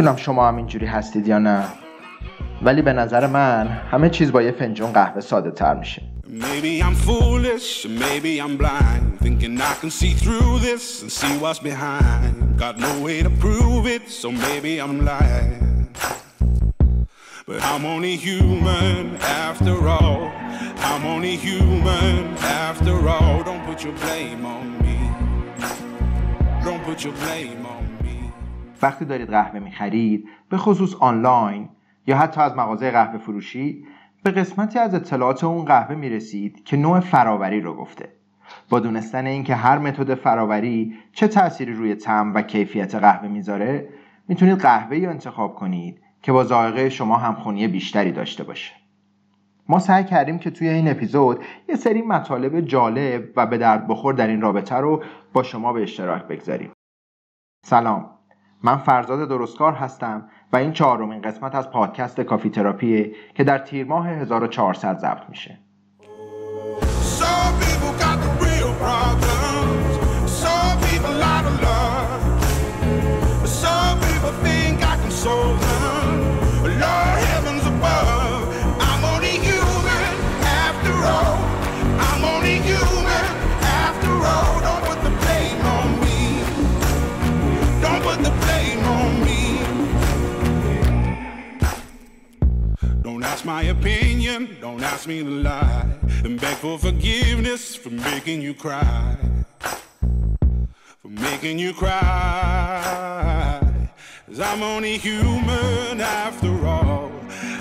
نمی‌دونم شما هم اینجوری هستید یا نه ولی به نظر من همه چیز با یه فنجون قهوه ساده تر میشه. Don't put your blame on me. وقتی دارید قهوه می‌خرید به خصوص آنلاین یا حتی از مغازه قهوه فروشی به قسمتی از اطلاعات اون قهوه می‌رسید که نوع فراوری رو گفته. با دونستن اینکه هر متد فراوری چه تأثیری روی طعم و کیفیت قهوه می‌ذاره می‌تونید قهوه رو انتخاب کنید که با ذائقه شما همخونی بیشتری داشته باشه. ما سعی کردیم که توی این اپیزود یه سری مطالب جالب و به درد بخور در این رابطه رو با شما به اشتراک بگذاریم. سلام. من فرزاد درستکار هستم و این چهارمین قسمت از پادکست کافی تراپیه که در تیر ماه 1400 ضبط میشه. Opinion, don't ask me to lie. And beg for forgiveness for making you cry. For making you cry. Cause I'm only human after all.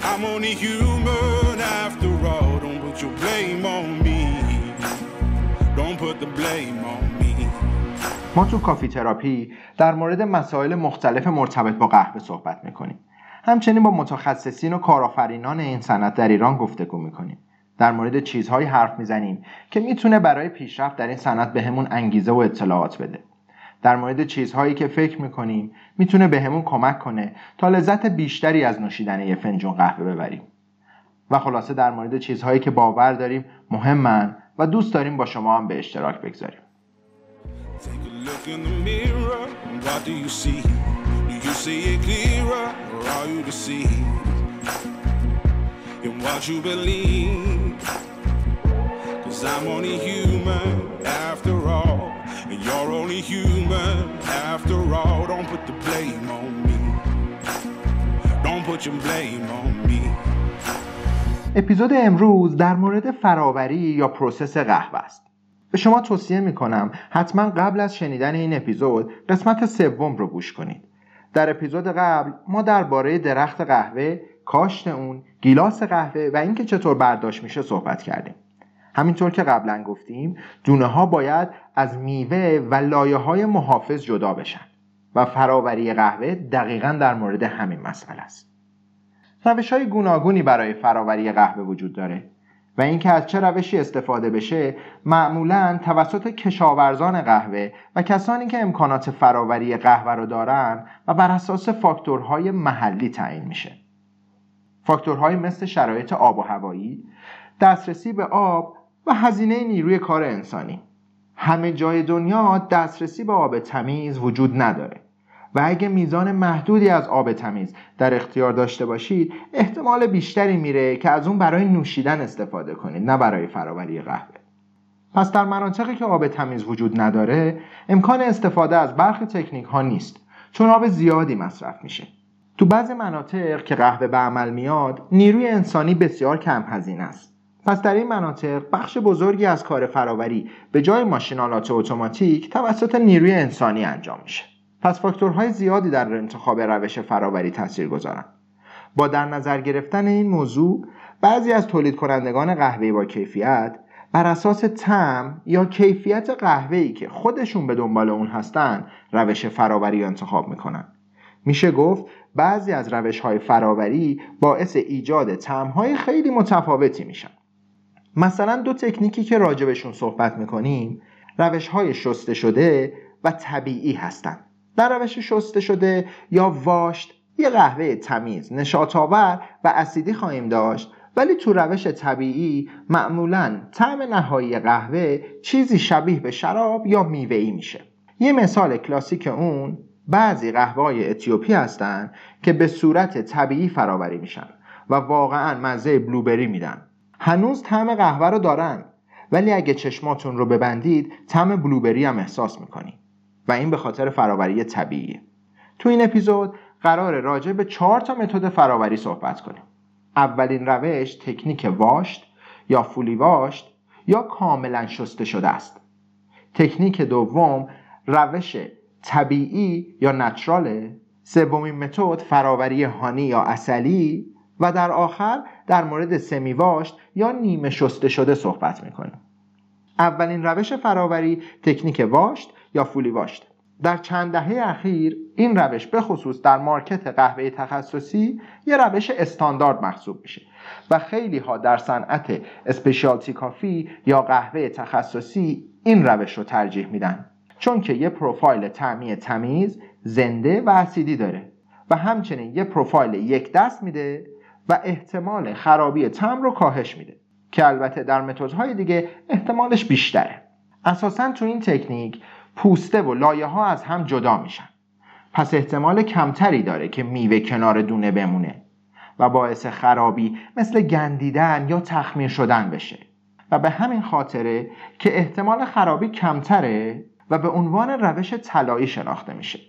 I'm only human after all. Don't put your blame on me. Don't put the blame on me. ما تو کافی تراپی در مورد مسائل مختلف مرتبط با قهوه صحبت می‌کنیم همچنین با متخصصین و کارآفرینان این صنعت در ایران گفتگو می‌کنیم. در مورد چیزهایی حرف می‌زنیم که می‌تونه برای پیشرفت در این صنعت بهمون انگیزه و اطلاعات بده. در مورد چیزهایی که فکر می‌کنیم می‌تونه بهمون کمک کنه تا لذت بیشتری از نوشیدن یه فنجون قهوه ببریم. و خلاصه در مورد چیزهایی که باور داریم مهمن و دوست داریم با شما هم به اشتراک بگذاریم. See? It clearer, or are you deceived in what you believe? Cause I'm only human after all, and you're only human after all. Don't put the blame on me. Don't put your blame on me. اپیزود امروز در مورد فراوری یا پروسس قهوه است. به شما توصیه می کنم حتما قبل از شنیدن این اپیزود قسمت سوم رو گوش کنید. در اپیزود قبل ما درباره درخت قهوه، کاشت اون، گیلاس قهوه و اینکه چطور برداشت میشه صحبت کردیم. همینطور که قبلا گفتیم دونه ها باید از میوه و لایه های محافظ جدا بشن و فراوری قهوه دقیقا در مورد همین مسئله است. روش های گوناگونی برای فراوری قهوه وجود داره و اینکه از چه روشی استفاده بشه معمولا توسط کشاورزان قهوه و کسانی که امکانات فراوری قهوه رو دارن و بر اساس فاکتورهای محلی تعیین میشه. فاکتورهایی مثل شرایط آب و هوایی دسترسی به آب و هزینه نیروی کار انسانی. همه جای دنیا دسترسی به آب تمیز وجود نداره. و اگه میزان محدودی از آب تمیز در اختیار داشته باشید احتمال بیشتری میره که از اون برای نوشیدن استفاده کنید نه برای فراوری قهوه. پس در مناطقی که آب تمیز وجود نداره امکان استفاده از برخی تکنیک ها نیست چون آب زیادی مصرف میشه. تو بعضی مناطق که قهوه به عمل میاد نیروی انسانی بسیار کم هزینه است. پس در این مناطق بخش بزرگی از کار فراوری به جای ماشینالات اتوماتیک توسط نیروی انسانی انجام میشه. پس فاکتورهای زیادی در انتخاب روش فراوری تاثیر گذارن. با در نظر گرفتن این موضوع بعضی از تولید کنندگان قهوه با کیفیت بر اساس طعم یا کیفیت قهوه‌ای که خودشون به دنبال اون هستن روش فراوری انتخاب می‌کنن. میشه گفت بعضی از روش های فراوری باعث ایجاد طعمهای خیلی متفاوتی میشن. مثلا دو تکنیکی که راجبشون صحبت می‌کنیم روش های شسته شده و طبیعی هستند. در روش شسته شده یا واشت یه قهوه تمیز نشاطآور و اسیدی خواهیم داشت. ولی تو روش طبیعی معمولا طعم نهایی قهوه چیزی شبیه به شراب یا میوه‌ای میشه. یه مثال کلاسیک اون بعضی قهوه های اتیوپی هستند که به صورت طبیعی فراوری میشن و واقعا مزه بلوبری میدن. هنوز طعم قهوه رو دارن ولی اگه چشماتون رو ببندید طعم بلوبری هم احساس می‌کنید و این به خاطر فراوری طبیعیه. تو این اپیزود قرار راجع به چهار تا متد فراوری صحبت کنیم. اولین روش تکنیک واشت یا فولی واشت یا کاملا شسته شده است. تکنیک دوم روش طبیعی یا نچراله سومین متد فراوری هانی یا اصلی و در آخر در مورد سمی واشت یا نیمه شسته شده صحبت می‌کنیم. اولین روش فراوری تکنیک واشت یا فولی واشت. در چند دهه اخیر این روش به خصوص در مارکت قهوه تخصصی یه روش استاندارد محسوب میشه و خیلی ها در صنعت اسپشیالتی کافی یا قهوه تخصصی این روش رو ترجیح میدن. چون که یه پروفایل تعمی تمیز زنده و اسیدی داره و همچنین یه پروفایل یک دست میده و احتمال خرابی تم رو کاهش میده. که البته در متدهای دیگه احتمالش بیشتره. اساسا تو این تکنیک پوسته و لایه ها از هم جدا میشن. پس احتمال کمتری داره که میوه کنار دونه بمونه و باعث خرابی مثل گندیدن یا تخمیر شدن بشه. و به همین خاطره که احتمال خرابی کمتره و به عنوان روش طلایی شناخته میشه.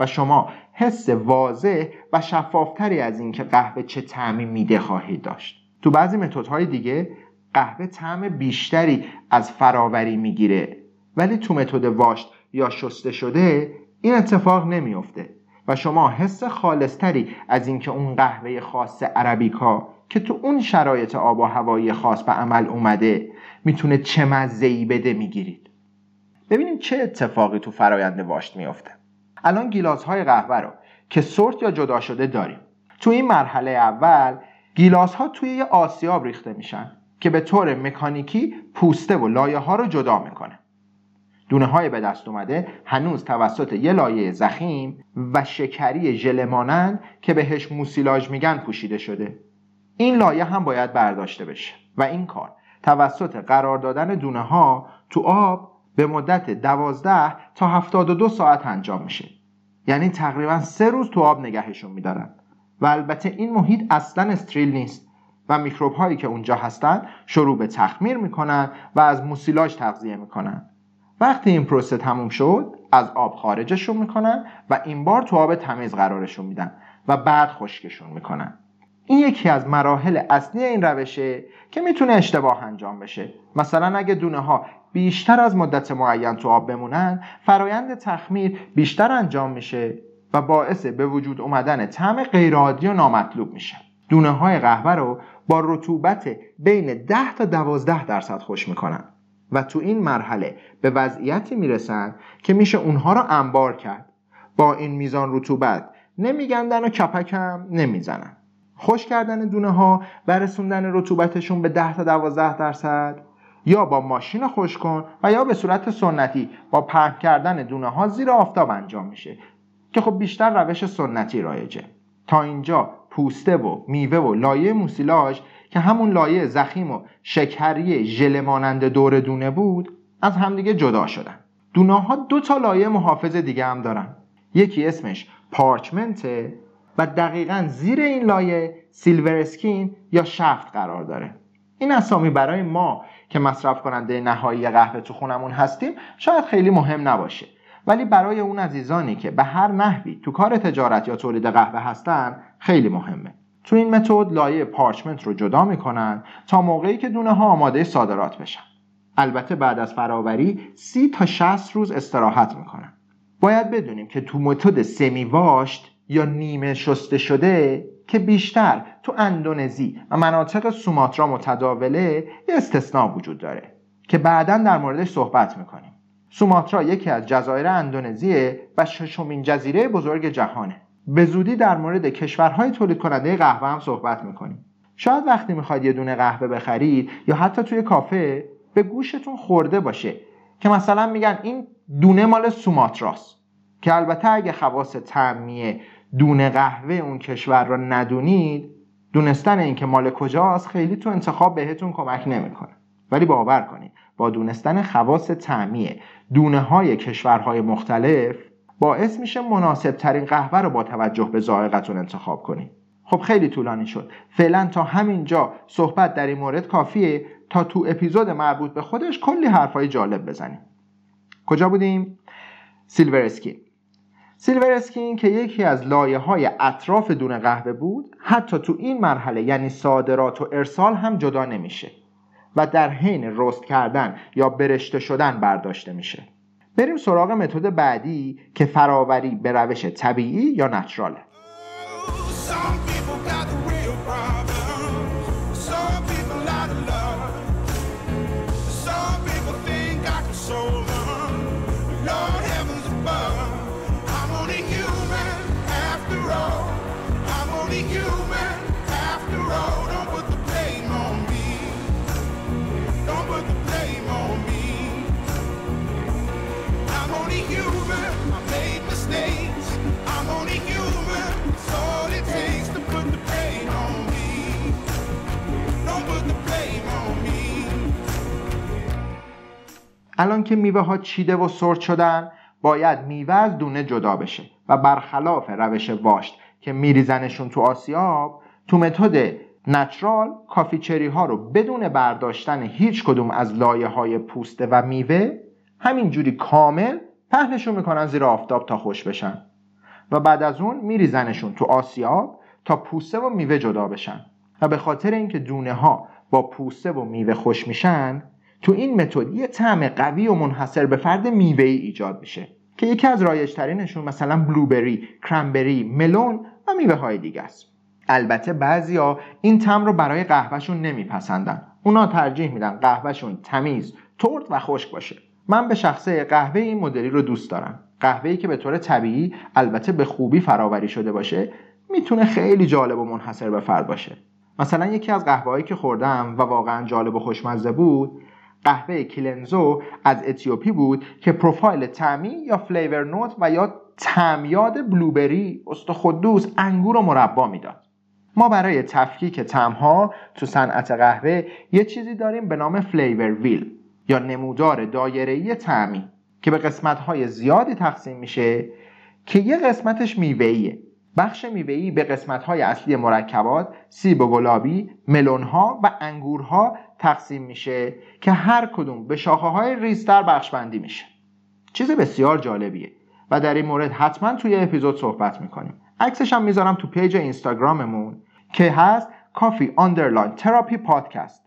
و شما حس واضح و شفافتری از اینکه قهوه چه طعمی میده خواهید داشت. تو بعضی متدهای دیگه قهوه طعم بیشتری از فراوری می‌گیره ولی تو متد واشت یا شسته شده این اتفاق نمیافته و شما حس خالصتری از اینکه اون قهوه خاص عربیکا که تو اون شرایط آب و هوایی خاص به عمل اومده می‌تونه چه مزه‌ای بده می‌گیرید. ببینیم چه اتفاقی تو فرایند واشت میافته. الان گیلاس های قهوه رو که سرت یا جدا شده داریم. تو این مرحله اول گیلاس ها توی یه آسیاب ریخته میشن که به طور مکانیکی پوسته و لایه ها رو جدا می‌کنه. دونه های به دست اومده هنوز توسط یه لایه زخیم و شکری ژله مانند که بهش موسیلاژ میگن پوشیده شده. این لایه هم باید برداشته بشه. و این کار توسط قرار دادن دونه ها تو آب به مدت 12 تا 72 ساعت انجام میشه. یعنی تقریبا سه روز تو آب نگهشون میدارن. و البته این محیط اصلا استریل نیست و میکروب هایی که اونجا هستن شروع به تخمیر می‌کنن و از موسیلاژ تغذیه می‌کنن. وقتی این پروسه تموم شد از آب خارجشون می‌کنن و این بار تو آب تمیز قرارشون میدن و بعد خشکشون می‌کنن. این یکی از مراحل اصلی این روشه که می‌تونه اشتباه انجام بشه. مثلا اگه دونه ها بیشتر از مدت معین تو آب بمونن فرایند تخمیر بیشتر انجام میشه. و باعث به وجود اومدن طعم غیرعادی و نامطلوب میشه. دونه های قهوه رو با رطوبت بین 10 تا 12 درصد خوش می‌کنن و تو این مرحله به وضعیتی می‌رسن که میشه اونها رو انبار کرد. با این میزان رطوبت نمیگندن و کپک هم نمی‌زنن. خوش کردن دونه ها و رسوندن رطوبتشون به 10 تا 12 درصد یا با ماشین خوش کن و یا به صورت سنتی با پهن کردن دونه ها زیر آفتاب انجام میشه. که خب بیشتر روش سنتی رایجه. تا اینجا پوسته و میوه و لایه موسیلاژ که همون لایه زخیم و شکری ژله مانند دور دونه بود از همدیگه جدا شدن. دونه ها دو تا لایه محافظ دیگه هم دارن. یکی اسمش پارچمنته و دقیقا زیر این لایه سیلور اسکین یا شفت قرار داره. این اسامی برای ما که مصرف کننده نهایی قهوه تو خونمون هستیم شاید خیلی مهم نباشه. ولی برای اون عزیزانی که به هر نحوی تو کار تجارت یا تولید قهوه هستن خیلی مهمه. تو این متد لایه پارچمنت رو جدا می‌کنن تا موقعی که دونه ها آماده صادرات بشن. البته بعد از فراوری سی تا 60 روز استراحت می‌کنن. باید بدونیم که تو متد سمی واشت یا نیمه شسته شده که بیشتر تو اندونزی و مناطق سوماترا متداوله یه استثناء وجود داره که بعدا در موردش صحبت می‌کنیم. سوماترا یکی از جزایر اندونزیه و ششمین جزیره بزرگ جهانه. به زودی در مورد کشورهای تولید کننده قهوه هم صحبت می‌کنیم. شاید وقتی می‌خواید یه دونه قهوه بخرید یا حتی توی کافه به گوشتون خورده باشه که مثلا میگن این دونه مال سوماتراست. که البته اگه خواص تعمیه دونه قهوه اون کشور را ندونید دونستن اینکه مال کجاست خیلی تو انتخاب بهتون کمک نمی‌کنه. ولی باور کنید با دونستن خواص تعمیه دونه های کشورهای مختلف باعث میشه مناسب ترین قهوه رو با توجه به ذائقتون انتخاب کنید. خب خیلی طولانی شد. فعلا تا همینجا صحبت در این مورد کافیه. تا تو اپیزود مربوط به خودش کلی حرفای جالب بزنیم. کجا بودیم؟ سیلور اسکین. سیلور اسکین که یکی از لایه های اطراف دونه قهوه بود حتی تو این مرحله یعنی صادرات و ارسال هم جدا نمیشه. و در حین رست کردن یا برشته شدن برداشته میشه. بریم سراغ متد بعدی که فراوری به روش طبیعی یا نچراله الان که میوه ها چیده و سرد شدن باید میوه از دونه جدا بشه و برخلاف روش واشت که میریزنشون تو آسیاب تو متد نچرال کافی چری ها رو بدون برداشتن هیچ کدوم از لایه های پوسته و میوه همینجوری کامل پهنشون می‌کنن زیر آفتاب تا خوش بشن. و بعد از اون میریزنشون تو آسیاب تا پوسته و میوه جدا بشن. و به خاطر اینکه دونه ها با پوسته و میوه خوش میشن تو این متد یه طعم قوی و منحصر به فرد میوه ای ایجاد میشه که یکی از رایجترینشون مثلا بلوبری، کرنبری، ملون و میوه های دیگه است. البته بعضیا این طعم رو برای قهوهشون نمیپسندن. اونا ترجیح میدن قهوهشون تمیز، ترد و خشک باشه. من به شخصه قهوه این مدلی رو دوست دارم. قهوه‌ای که به طور طبیعی البته به خوبی فراوری شده باشه می‌تونه خیلی جالب و منحصر به فرد باشه. مثلا یکی از قهوه‌هایی که خوردم و واقعا جالب و خوشمزه بود قهوه کلنزو از اتیوپی بود که پروفایل تعمی یا فلیور نوت و یا تعمیاد بلوبری، استخدوس، انگور و مربا می‌داد. ما برای تفکیک طعمها تو صنعت قهوه یه چیزی داریم به نام فلیور ویل یا نمودار دایره‌ای تعمی که به قسمت‌های زیادی تقسیم میشه که یه قسمتش میوه‌ایه بخش میوه‌ای به قسمت‌های اصلی مرکبات، سیب و گلابی، melon ها و انگورها تقسیم میشه که هر کدوم به شاخه‌های ریزتر بخشبندی میشه. چیز بسیار جالبیه و در این مورد حتما توی اپیزود صحبت می‌کنیم. عکسش هم می‌ذارم تو page اینستاگراممون که هست coffee underline therapy podcast.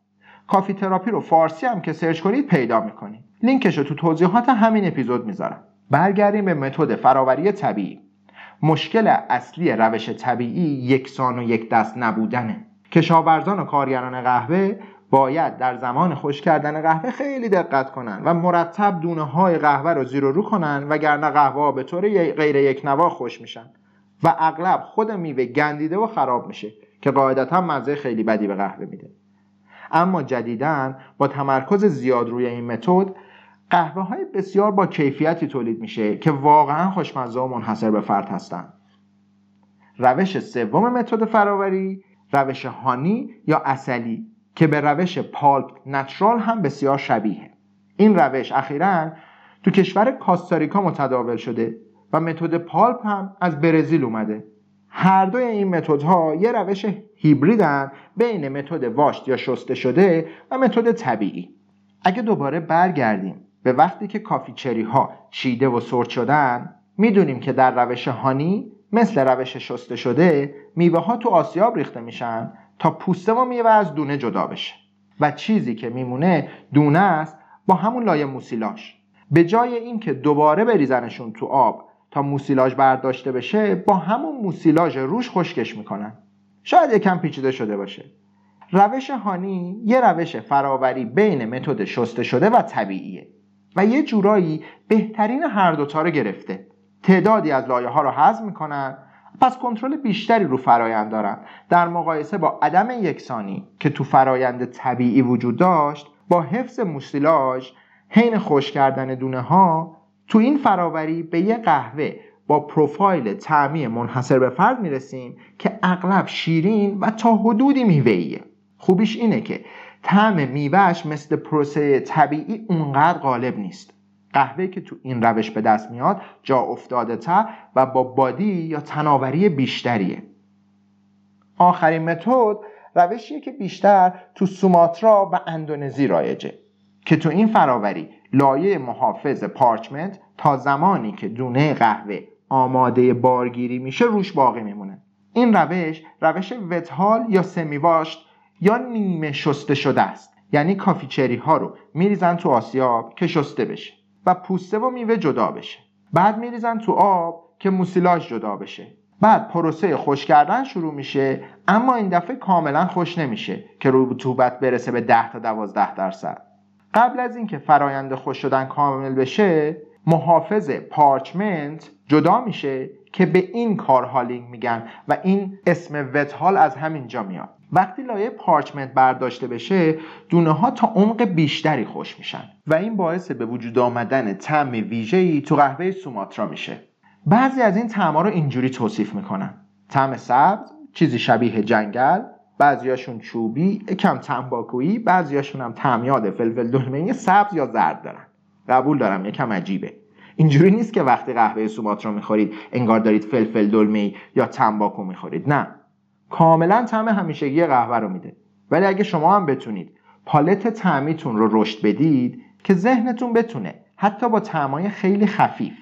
کافی تراپی رو فارسی هم که search کنید پیدا می‌کنید. لینکش رو تو توضیحات همین اپیزود می‌ذارم. برگردیم به متد فراوری طبیعی. مشکل اصلی روش طبیعی یکسان و یک دست نبودنه کشاورزان و کارگران قهوه باید در زمان خوش کردن قهوه خیلی دقت کنن و مرتب دونه های قهوه رو زیر و رو کنن وگرنه قهوه به طور غیر یک نوا خوش میشن و اغلب خود میوه گندیده و خراب میشه که قاعدتا مزه خیلی بدی به قهوه میده. اما جدیداً با تمرکز زیاد روی این متد قهوه های بسیار با کیفیتی تولید میشه که واقعا خوشمزه و منحصر به فرد هستن. روش سوم متد فراوری روش هانی یا اصلی که به روش پالپ نچرال هم بسیار شبیه این روش اخیرا تو کشور کاستاریکا متداول شده و متد پالپ هم از برزیل اومده. هر دوی این متدها یه روش هیبریدن بین متد واشت یا شسته شده و متد طبیعی. اگه دوباره برگردیم به وقتی که کافی چری ها چیده و سرد شدن می‌دونیم که در روش هانی مثل روش شسته شده میوه ها تو آسیاب ریخته میشن تا پوسته و میوه از دونه جدا بشه. و چیزی که میمونه دونه است با همون لایه موسیلاژ. به جای اینکه دوباره بریزنشون تو آب تا موسیلاژ برداشته بشه با همون موسیلاژ روش خشکش می‌کنن. شاید یکم پیچیده شده باشه. روش هانی یه روش فراوری بین متد شسته شده و طبیعیه و یه جورایی بهترین هر دوتا رو گرفته. تعدادی از لایه ها رو حذف می‌کنن پس کنترل بیشتری رو فرایند دارن. در مقایسه با عدم یکسانی که تو فرایند طبیعی وجود داشت با حفظ موسیلاژ حین خوش کردن دونه ها تو این فراوری به یه قهوه با پروفایل تعمی منحصر به فرد می‌رسیم که اغلب شیرین و تا حدودی میوهیه خوبیش اینه که طعم میوهش مثل پروسه طبیعی اونقدر غالب نیست. قهوه که تو این روش به دست میاد جا افتاده تر و با بادی یا تناوری بیشتریه. آخرین متد روشیه که بیشتر تو سوماترا و اندونزی رایجه که تو این فراوری لایه محافظ پارچمنت تا زمانی که دونه قهوه آماده بارگیری میشه روش باقی میمونه. این روش روش wet hull یا semi-washed یا نیمه شسته شده است. یعنی coffee cherry ها رو میریزن تو آسیاب که شسته بشه. و پوسته و میوه جدا بشه. بعد میریزن تو آب که موسیلاژ جدا بشه. بعد پروسه خشک کردن شروع میشه اما این دفعه کاملا خشک نمیشه که رطوبت برسه به 10 تا 12 درصد. قبل از اینکه فرایند خشک شدن کامل بشه محافظ parchment جدا میشه که به این کار hulling میگن و این اسم wet hull از همینجا میاد. وقتی لایه پارچمنت برداشته بشه دونه ها تا عمق بیشتری خوش میشن و این باعث به وجود آمدن طعم ویژه‌ای تو قهوه سوماترا میشه. بعضی از این طعم‌ها رو اینجوری توصیف می‌کنن. طعم سبز چیزی شبیه جنگل بعضیاشون چوبی کم تنباکویی بعضیاشون هم تمیاد فلفل دلمه سبز یا زرد دارن. قبول دارم یکم عجیبه. اینجوری نیست که وقتی قهوه سوماترا می‌خورید انگار دارید فلفل دلمه یا تنباکو می‌خورید نه. کاملا طعم همیشگی قهوه رو میده. ولی اگه شما هم بتونید پالت تعمیتون رو رشد بدید که ذهنتون بتونه حتی با طعمای خیلی خفیف.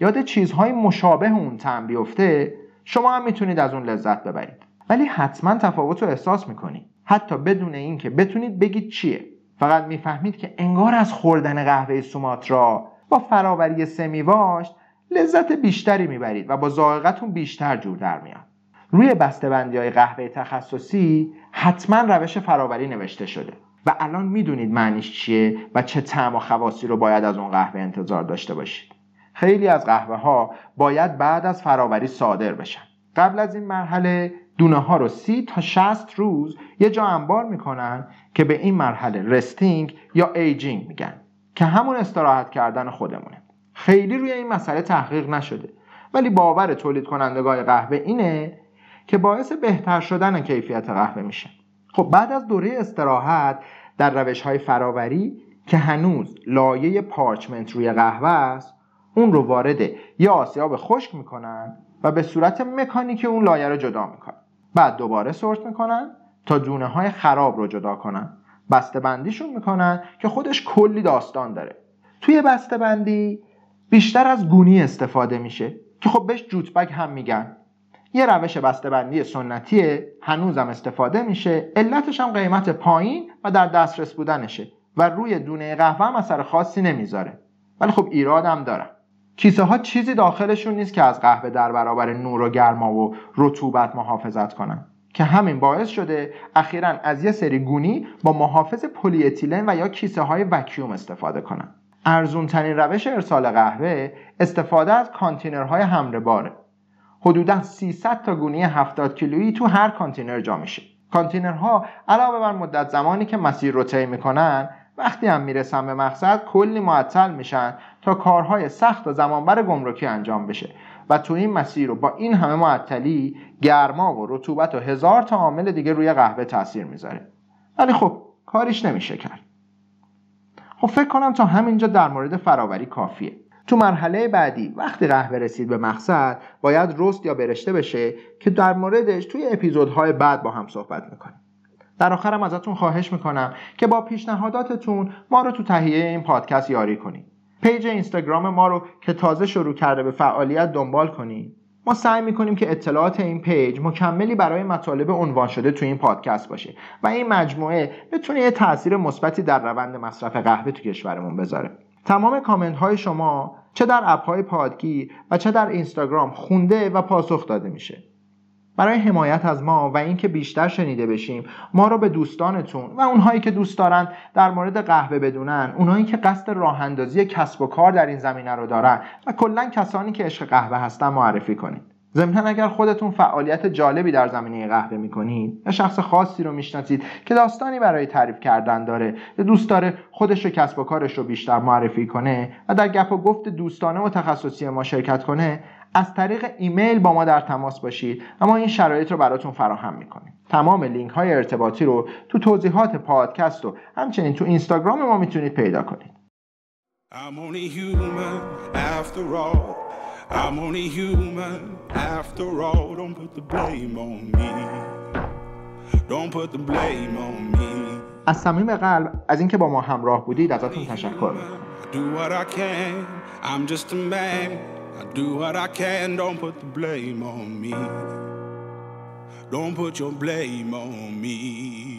یاد چیزهای مشابه اون طعم بیفته شما هم می‌تونید از اون لذت ببرید. ولی حتما تفاوت رو احساس می‌کنید حتی بدون اینکه بتونید بگید چیه. فقط می‌فهمید که انگار از خوردن قهوه سوماترا با فراوری سمیواشت لذت بیشتری می‌برید و با ذائقتون بیشتر جور در میاد. روی بسته‌بندی های قهوه تخصصی حتما روش فراوری نوشته شده. و الان می‌دونید معنیش چیه و چه طعم و خواصی رو باید از اون قهوه انتظار داشته باشید. خیلی از قهوه ها باید بعد از فراوری صادر بشن. قبل از این مرحله دونه ها رو سی تا 60 روز یه جا انبار می‌کنن که به این مرحله resting یا aging میگن که همون استراحت کردن خودمونه. خیلی روی این مسئله تحقیق نشده. ولی باور تولید کنندگاه قهوه اینه که باعث بهتر شدن کیفیت قهوه میشه. خب بعد از دوره استراحت در روش های فراوری که هنوز لایه پارچمنت روی قهوه است اون رو وارد یا آسیاب خشک می‌کنن و به صورت مکانیک اون لایه رو جدا می‌کنن. بعد دوباره سورت می‌کنن تا دونه های خراب رو جدا کنن. بسته بندیشون می‌کنن که خودش کلی داستان داره. توی بسته بندی بیشتر از گونی استفاده میشه که خب بهش جوتبک هم میگن. یه روش بسته‌بندی سنتیه هنوزم استفاده میشه. علتش هم قیمت پایین و در دسترس بودنشه و روی دونه قهوه هم اثر خاصی نمی‌ذاره. ولی خب ایراد هم دارن کیسه ها چیزی داخلشون نیست که از قهوه در برابر نور و گرما و رطوبت محافظت کنن. که همین باعث شده اخیرا از یه سری گونی با محافظ پلی و یا کیسه های وکیوم استفاده کنن. ارزون ترین روش ارسال قهوه استفاده از کانتینرهای حمل باره حدودا 300 تا گونی 70 کیلویی تو هر کانتینر جا میشه. کانتینرها علاوه بر مدت زمانی که مسیر رو طی می‌کنن وقتی هم می‌رسن به مقصد کلی معطل میشن تا کارهای سخت و زمانبر گمرکی انجام بشه. و تو این مسیر رو با این همه معطلی گرما و رطوبت و هزار تا عامل دیگه روی قهوه تاثیر می‌ذاره. ولی خب کاریش نمیشه کرد. خب فکر کنم تا همینجا در مورد فراوری کافیه. تو مرحله بعدی وقتی قهوه رسید به مقصد باید رست یا برشته بشه که در موردش توی اپیزودهای بعد با هم صحبت می‌کنیم. در آخرم ازتون خواهش می‌کنم که با پیشنهاداتتون ما رو تو تهیه این پادکست یاری کنید. page اینستاگرام ما رو که تازه شروع کرده به فعالیت دنبال کنید. ما سعی می‌کنیم که اطلاعات این page مکملی برای مطالب عنوان شده تو این پادکست باشه و این مجموعه بتونه یه تاثیر مثبتی در روند مصرف قهوه تو کشورمون بذاره. تمام کامنت های شما چه در app های پادگیر و چه در اینستاگرام خونده و پاسخ داده میشه. برای حمایت از ما و اینکه بیشتر شنیده بشیم ما رو به دوستانتون و اونهایی که دوست دارن در مورد قهوه بدونن اونهایی که قصد راه اندازی کسب و کار در این زمینه رو دارن و کلا کسانی که عشق قهوه هستن معرفی کنید. ضمنا اگر خودتون فعالیت جالبی در زمینه قهوه می‌کنید یا شخص خاصی رو می‌شناسید که داستانی برای تعریف کردن داره یا دوست داره خودش و کسب و کارش رو بیشتر معرفی کنه و در گپ و گفت دوستانه و تخصصی ما شرکت کنه از طریق ایمیل با ما در تماس باشید و ما این شرایط رو براتون فراهم می‌کنیم. تمام لینک های ارتباطی رو تو توضیحات پادکست و همچنین تو اینستاگرام ما می‌تونید پیدا کنید. I'm only human after all. I'm only human after all. Don't put the blame on me. Don't put the blame on me. از صمیم قلب از اینکه با ما همراه بودید ازتون تشکر میکنم I do what I can. I'm just a man. I do what I can. Don't put the blame on me. Don't put your blame on me.